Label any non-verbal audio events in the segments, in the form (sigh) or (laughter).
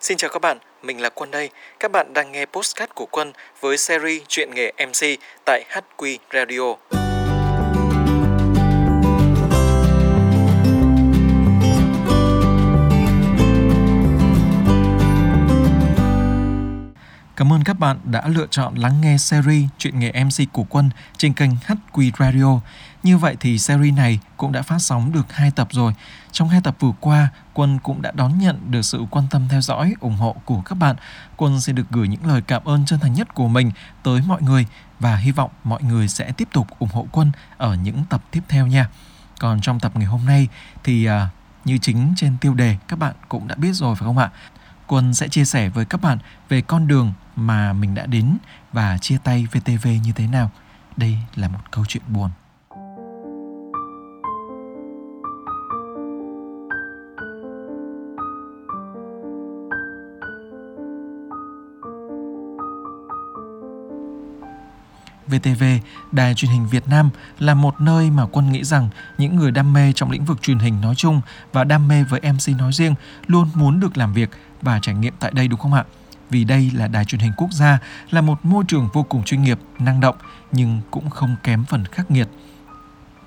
Xin chào các bạn, mình là Quân đây. Các bạn đang nghe postcard của Quân với series Chuyện nghề MC tại HQ Radio. Cảm ơn các bạn đã lựa chọn lắng nghe series Chuyện nghề MC của Quân trên kênh HQ Radio. Như vậy thì series này cũng đã phát sóng được hai tập rồi. Trong hai tập vừa qua, Quân cũng đã đón nhận được sự quan tâm theo dõi, ủng hộ của các bạn. Quân xin được gửi những lời cảm ơn chân thành nhất của mình tới mọi người và hy vọng mọi người sẽ tiếp tục ủng hộ Quân ở những tập tiếp theo nha. Còn trong tập ngày hôm nay thì à, như chính trên tiêu đề các bạn cũng đã biết rồi phải không ạ? Quân sẽ chia sẻ với các bạn về con đường mà mình đã đến và chia tay VTV như thế nào. Đây là một câu chuyện buồn. VTV, Đài truyền hình Việt Nam là một nơi mà Quân nghĩ rằng những người đam mê trong lĩnh vực truyền hình nói chung và đam mê với MC nói riêng luôn muốn được làm việc và trải nghiệm tại đây đúng không ạ? Vì đây là đài truyền hình quốc gia, là một môi trường vô cùng chuyên nghiệp, năng động nhưng cũng không kém phần khắc nghiệt.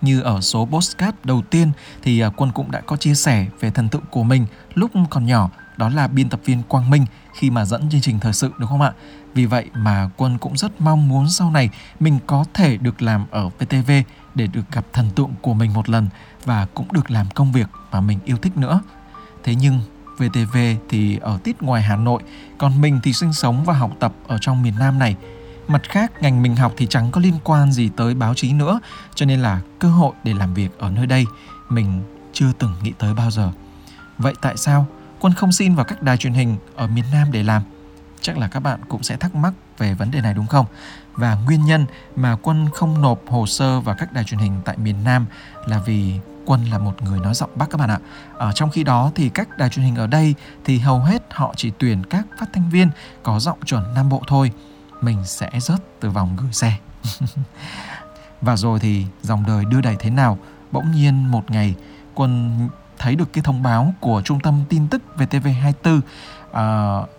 Như ở số postcard đầu tiên thì à, Quân cũng đã có chia sẻ về thần tượng của mình lúc còn nhỏ đó là biên tập viên Quang Minh khi mà dẫn chương trình thời sự đúng không ạ? Vì vậy mà Quân cũng rất mong muốn sau này mình có thể được làm ở VTV để được gặp thần tượng của mình một lần và cũng được làm công việc mà mình yêu thích nữa. Thế nhưng VTV thì ở tít ngoài Hà Nội, còn mình thì sinh sống và học tập ở trong miền Nam này. Mặt khác, ngành mình học thì chẳng có liên quan gì tới báo chí nữa, cho nên là cơ hội để làm việc ở nơi đây mình chưa từng nghĩ tới bao giờ. Vậy tại sao Quân không xin vào các đài truyền hình ở miền Nam để làm? Chắc là các bạn cũng sẽ thắc mắc về vấn đề này đúng không? Và nguyên nhân mà Quân không nộp hồ sơ vào các đài truyền hình tại miền Nam là vì Quân là một người nói giọng Bắc các bạn ạ. Ở trong khi đó thì các đài truyền hình ở đây thì hầu hết họ chỉ tuyển các phát thanh viên có giọng chuẩn Nam Bộ thôi. Mình sẽ rớt từ vòng gửi xe. (laughs) Và rồi thì dòng đời đưa đẩy thế nào? Bỗng nhiên một ngày, Quân thấy được cái thông báo của trung tâm tin tức VTV24 à,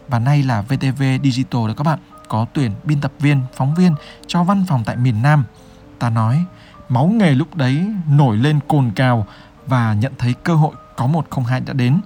và nay là VTV Digital đó các bạn có tuyển biên tập viên, phóng viên cho văn phòng tại miền Nam. Ta nói máu nghề lúc đấy nổi lên cồn cào và nhận thấy cơ hội có một không hai đã đến.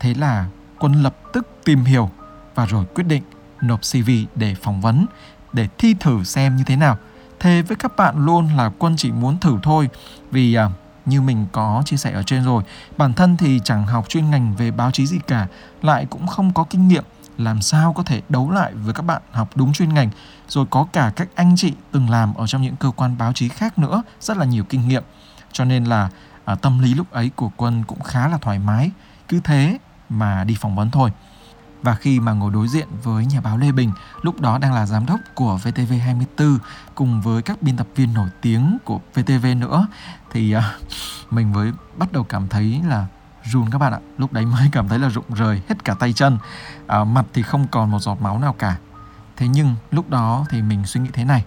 Thế là Quân lập tức tìm hiểu và rồi quyết định nộp CV để phỏng vấn, để thi thử xem như thế nào. Thề với các bạn luôn là Quân chỉ muốn thử thôi vì à, như mình có chia sẻ ở trên rồi, bản thân thì chẳng học chuyên ngành về báo chí gì cả, lại cũng không có kinh nghiệm làm sao có thể đấu lại với các bạn học đúng chuyên ngành rồi có cả các anh chị từng làm ở trong những cơ quan báo chí khác nữa rất là nhiều kinh nghiệm. Cho nên là à, tâm lý lúc ấy của quân cũng khá là thoải mái. Cứ thế mà đi phỏng vấn thôi và khi mà ngồi đối diện với nhà báo Lê Bình, lúc đó đang là giám đốc của VTV24 cùng với các biên tập viên nổi tiếng của VTV nữa thì uh, mình mới bắt đầu cảm thấy là run các bạn ạ. Lúc đấy mới cảm thấy là rụng rời hết cả tay chân. À, mặt thì không còn một giọt máu nào cả. Thế nhưng lúc đó thì mình suy nghĩ thế này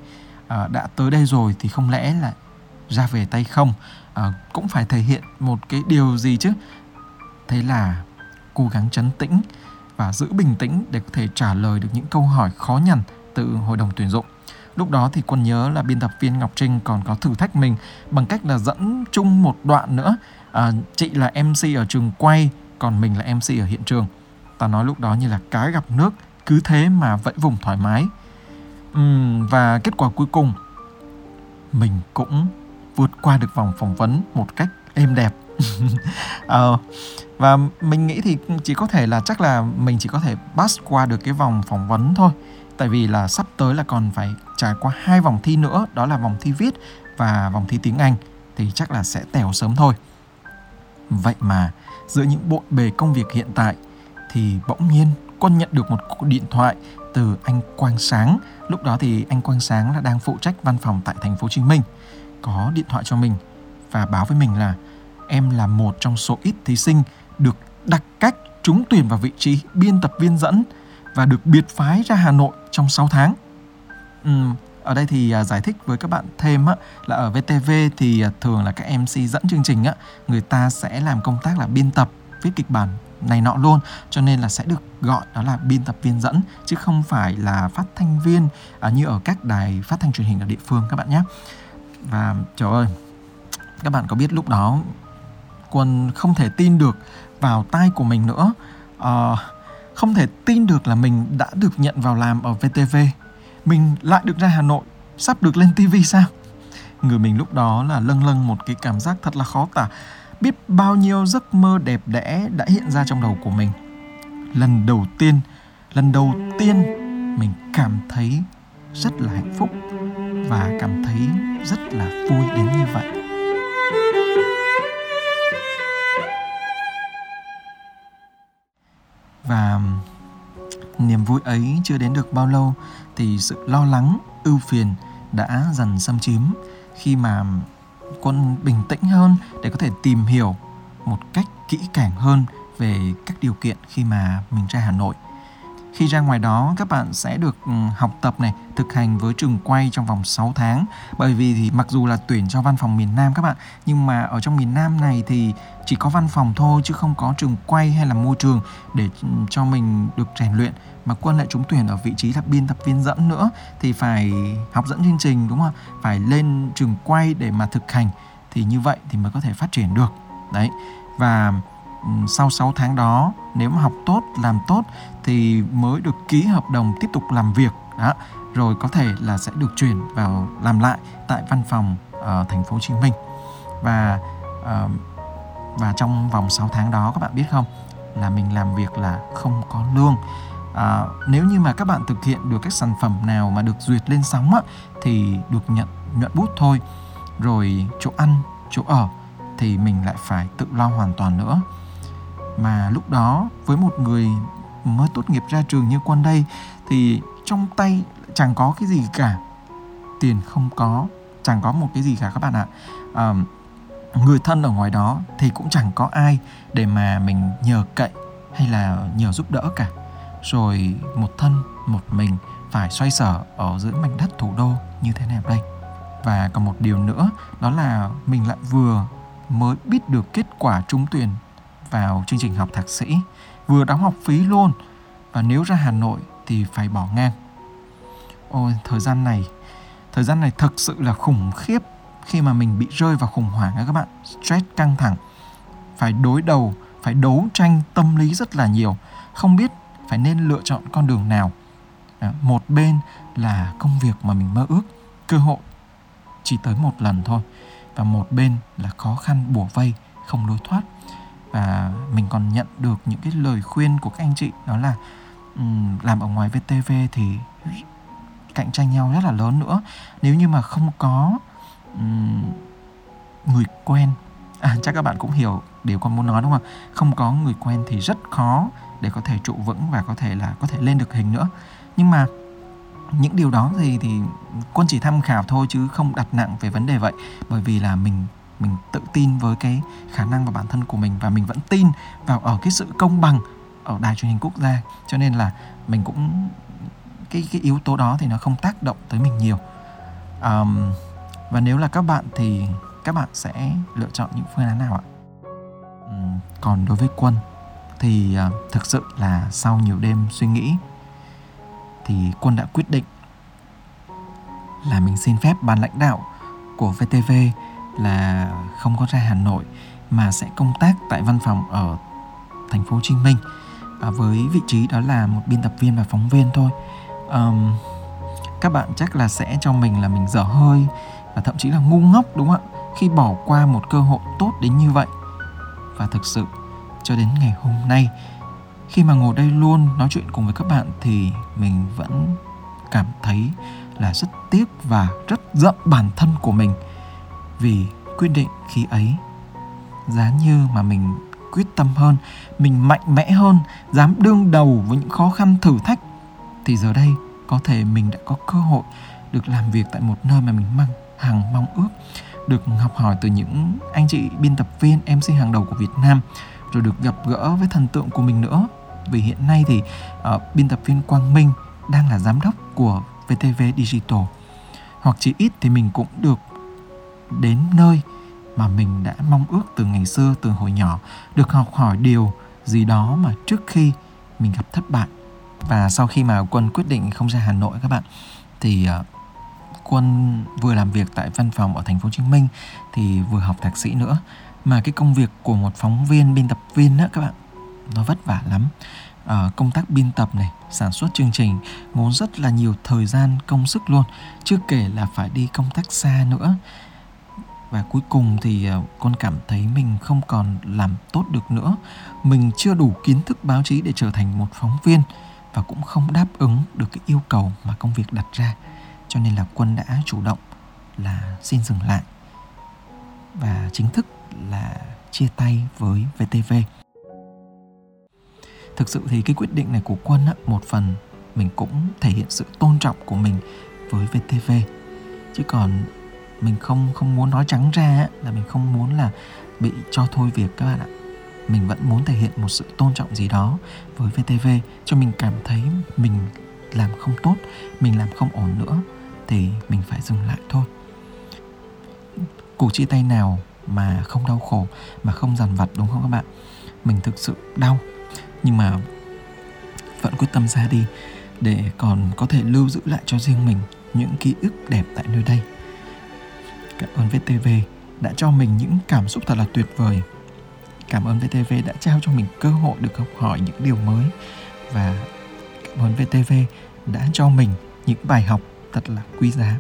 à, đã tới đây rồi thì không lẽ là ra về tay không? À, cũng phải thể hiện một cái điều gì chứ? Thế là cố gắng chấn tĩnh và giữ bình tĩnh để có thể trả lời được những câu hỏi khó nhằn từ hội đồng tuyển dụng. Lúc đó thì quân nhớ là biên tập viên ngọc trinh còn có thử thách mình bằng cách là dẫn chung một đoạn nữa. À, chị là mc ở trường quay còn mình là mc ở hiện trường. Ta nói lúc đó như là cá gặp nước cứ thế mà vẫy vùng thoải mái. Uhm, và kết quả cuối cùng mình cũng vượt qua được vòng phỏng vấn một cách êm đẹp. (laughs) ờ, và mình nghĩ thì chỉ có thể là chắc là mình chỉ có thể pass qua được cái vòng phỏng vấn thôi tại vì là sắp tới là còn phải trải qua hai vòng thi nữa đó là vòng thi viết và vòng thi tiếng anh thì chắc là sẽ tèo sớm thôi vậy mà giữa những bộn bề công việc hiện tại thì bỗng nhiên con nhận được một cuộc điện thoại từ anh Quang Sáng. Lúc đó thì anh Quang Sáng là đang phụ trách văn phòng tại thành phố Hồ Chí Minh. Có điện thoại cho mình và báo với mình là em là một trong số ít thí sinh được đặc cách trúng tuyển vào vị trí biên tập viên dẫn và được biệt phái ra Hà Nội trong 6 tháng. Uhm, ở đây thì à, giải thích với các bạn thêm á, là ở VTV thì à, thường là các MC dẫn chương trình á, người ta sẽ làm công tác là biên tập, viết kịch bản này nọ luôn cho nên là sẽ được gọi đó là biên tập viên dẫn chứ không phải là phát thanh viên à, như ở các đài phát thanh truyền hình ở địa phương các bạn nhé và trời ơi các bạn có biết lúc đó quần không thể tin được vào tai của mình nữa. À, không thể tin được là mình đã được nhận vào làm ở VTV mình lại được ra Hà Nội sắp được lên TV sao? Người mình lúc đó là lâng lâng một cái cảm giác thật là khó tả. Biết bao nhiêu giấc mơ đẹp đẽ đã hiện ra trong đầu của mình. Lần đầu tiên lần đầu tiên mình cảm thấy rất là hạnh phúc và cảm thấy rất là vui đến như vậy. Và niềm vui ấy chưa đến được bao lâu thì sự lo lắng, ưu phiền đã dần xâm chiếm khi mà quân bình tĩnh hơn để có thể tìm hiểu một cách kỹ càng hơn về các điều kiện khi mà mình ra Hà Nội. Khi ra ngoài đó các bạn sẽ được ừ, học tập này, thực hành với trường quay trong vòng 6 tháng. Bởi vì thì mặc dù là tuyển cho văn phòng miền Nam các bạn, nhưng mà ở trong miền Nam này thì chỉ có văn phòng thôi chứ không có trường quay hay là môi trường để ừ, cho mình được rèn luyện. Mà quân lại trúng tuyển ở vị trí là biên tập viên dẫn nữa thì phải học dẫn chương trình đúng không phải lên trường quay để mà thực hành. Thì như vậy thì mới có thể phát triển được. Đấy. Và ừ, sau 6 tháng đó nếu mà học tốt làm tốt thì mới được ký hợp đồng tiếp tục làm việc. Đó rồi có thể là sẽ được chuyển vào làm lại tại văn phòng ở thành phố Hồ Chí Minh. Và uh, và trong vòng 6 tháng đó các bạn biết không? Là mình làm việc là không có lương. À, nếu như mà các bạn thực hiện được các sản phẩm nào mà được duyệt lên sóng á, thì được nhận nhuận bút thôi. Rồi chỗ ăn chỗ ở thì mình lại phải tự lo hoàn toàn nữa mà lúc đó với một người mới tốt nghiệp ra trường như quân đây thì trong tay chẳng có cái gì cả. Tiền không có chẳng có một cái gì cả các bạn ạ. À, người thân ở ngoài đó thì cũng chẳng có ai để mà mình nhờ cậy hay là nhờ giúp đỡ cả. Rồi một thân một mình phải xoay sở ở giữa mảnh đất thủ đô như thế này đây. Và còn một điều nữa đó là mình lại vừa mới biết được kết quả trúng tuyển vào chương trình học thạc sĩ, vừa đóng học phí luôn, và nếu ra Hà Nội thì phải bỏ ngang. Ôi, thời gian này, thời gian này thực sự là khủng khiếp. Khi mà mình bị rơi vào khủng hoảng các bạn, stress căng thẳng, phải đối đầu, phải đấu tranh tâm lý rất là nhiều, không biết phải nên lựa chọn con đường nào. Một bên là công việc mà mình mơ ước, cơ hội chỉ tới một lần thôi, và một bên là khó khăn bủa vây, không lối thoát và mình còn nhận được những cái lời khuyên của các anh chị đó là um, làm ở ngoài VTV thì cạnh tranh nhau rất là lớn nữa. Nếu như mà không có um, người quen à, chắc các bạn cũng hiểu điều con muốn nói đúng không không có người quen thì rất khó để có thể trụ vững và có thể là có thể lên được hình nữa. Nhưng mà những điều đó thì thì quân chỉ tham khảo thôi chứ không đặt nặng về vấn đề vậy. Bởi vì là mình mình tự tin với cái khả năng và bản thân của mình và mình vẫn tin vào ở cái sự công bằng ở đài truyền hình quốc gia. Cho nên là mình cũng cái cái yếu tố đó thì nó không tác động tới mình nhiều. Um, và nếu là các bạn thì các bạn sẽ lựa chọn những phương án nào ạ? Um, còn đối với quân thì uh, thực sự là sau nhiều đêm suy nghĩ thì quân đã quyết định là mình xin phép ban lãnh đạo của VTV là không có ra Hà Nội mà sẽ công tác tại văn phòng ở thành phố Hồ Chí Minh à, với vị trí đó là một biên tập viên và phóng viên thôi. Um, các bạn chắc là sẽ cho mình là mình dở hơi và thậm chí là ngu ngốc đúng không ạ? Khi bỏ qua một cơ hội tốt đến như vậy. Và thực sự cho đến ngày hôm nay khi mà ngồi đây luôn nói chuyện cùng với các bạn thì mình vẫn cảm thấy là rất tiếc và rất giận bản thân của mình vì quyết định khi ấy. Giá như mà mình quyết tâm hơn mình mạnh mẽ hơn dám đương đầu với những khó khăn thử thách thì giờ đây có thể mình đã có cơ hội được làm việc tại một nơi mà mình mang hàng mong ước được học hỏi từ những anh chị biên tập viên mc hàng đầu của việt nam rồi được gặp gỡ với thần tượng của mình nữa. Vì hiện nay thì uh, biên tập viên Quang Minh đang là giám đốc của VTV Digital. Hoặc chỉ ít thì mình cũng được đến nơi mà mình đã mong ước từ ngày xưa từ hồi nhỏ được học hỏi điều gì đó mà trước khi mình gặp thất bại. Và sau khi mà quân quyết định không ra hà nội các bạn thì ờ, quân vừa làm việc tại văn phòng ở thành phố hồ chí minh thì vừa học thạc sĩ nữa. Mà cái công việc của một phóng viên biên tập viên đó các bạn nó vất vả lắm. À, công tác biên tập này sản xuất chương trình ngốn rất là nhiều thời gian công sức luôn. Chưa kể là phải đi công tác xa nữa và cuối cùng thì à, con cảm thấy mình không còn làm tốt được nữa. Mình chưa đủ kiến thức báo chí để trở thành một phóng viên và cũng không đáp ứng được cái yêu cầu mà công việc đặt ra. Cho nên là quân đã chủ động là xin dừng lại và chính thức là chia tay với VTV thực sự thì cái quyết định này của quân á, một phần mình cũng thể hiện sự tôn trọng của mình với VTV chứ còn mình không không muốn nói trắng ra là mình không muốn là bị cho thôi việc các bạn ạ. Mình vẫn muốn thể hiện một sự tôn trọng gì đó với VTV cho mình cảm thấy mình làm không tốt, mình làm không ổn nữa, thì mình phải dừng lại thôi. Cuộc chia tay nào mà không đau khổ, mà không dằn vặt, đúng không các bạn? Mình thực sự đau, nhưng mà vẫn quyết tâm ra đi để còn có thể lưu giữ lại cho riêng mình những ký ức đẹp tại nơi đây cảm ơn VTV đã cho mình những cảm xúc thật là tuyệt vời. Cảm ơn VTV đã trao cho mình cơ hội được học hỏi những điều mới. Và cảm ơn VTV đã cho mình những bài học thật là quý giá.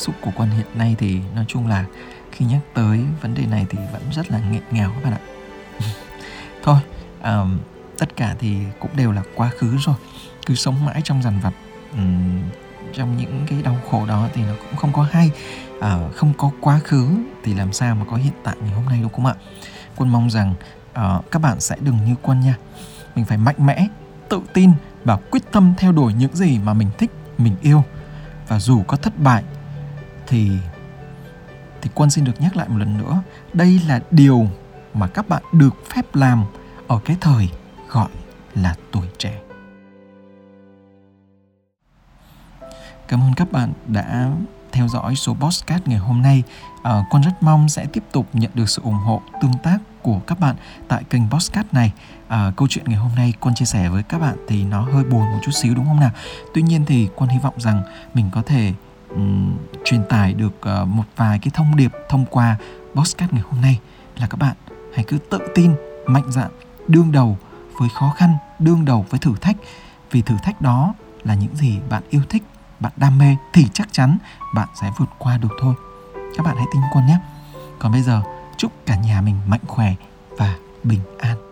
Xúc của quân hiện nay thì nói chung là khi nhắc tới vấn đề này thì vẫn rất là nghẹn ngào các bạn ạ. (laughs) Thôi um, tất cả thì cũng đều là quá khứ rồi. Cứ sống mãi trong dằn vặt um, trong những cái đau khổ đó thì nó cũng không có hay. Uh, không có quá khứ thì làm sao mà có hiện tại ngày hôm nay đúng không ạ. Quân mong rằng uh, các bạn sẽ đừng như quân nha. Mình phải mạnh mẽ tự tin và quyết tâm theo đuổi những gì mà mình thích mình yêu. Và dù có thất bại thì thì quân xin được nhắc lại một lần nữa. Đây là điều mà các bạn được phép làm ở cái thời gọi là tuổi trẻ. Cảm ơn các bạn đã theo dõi số podcast ngày hôm nay. À, quân rất mong sẽ tiếp tục nhận được sự ủng hộ tương tác của các bạn tại kênh podcast này. À, câu chuyện ngày hôm nay quân chia sẻ với các bạn thì nó hơi buồn một chút xíu đúng không nào? Tuy nhiên thì quân hy vọng rằng mình có thể um, truyền tải được uh, một vài cái thông điệp thông qua podcast ngày hôm nay là các bạn hãy cứ tự tin mạnh dạn đương đầu với khó khăn đương đầu với thử thách. Vì thử thách đó là những gì bạn yêu thích bạn đam mê thì chắc chắn bạn sẽ vượt qua được thôi. Các bạn hãy tin quân nhé. Còn bây giờ chúc cả nhà mình mạnh khỏe và bình an.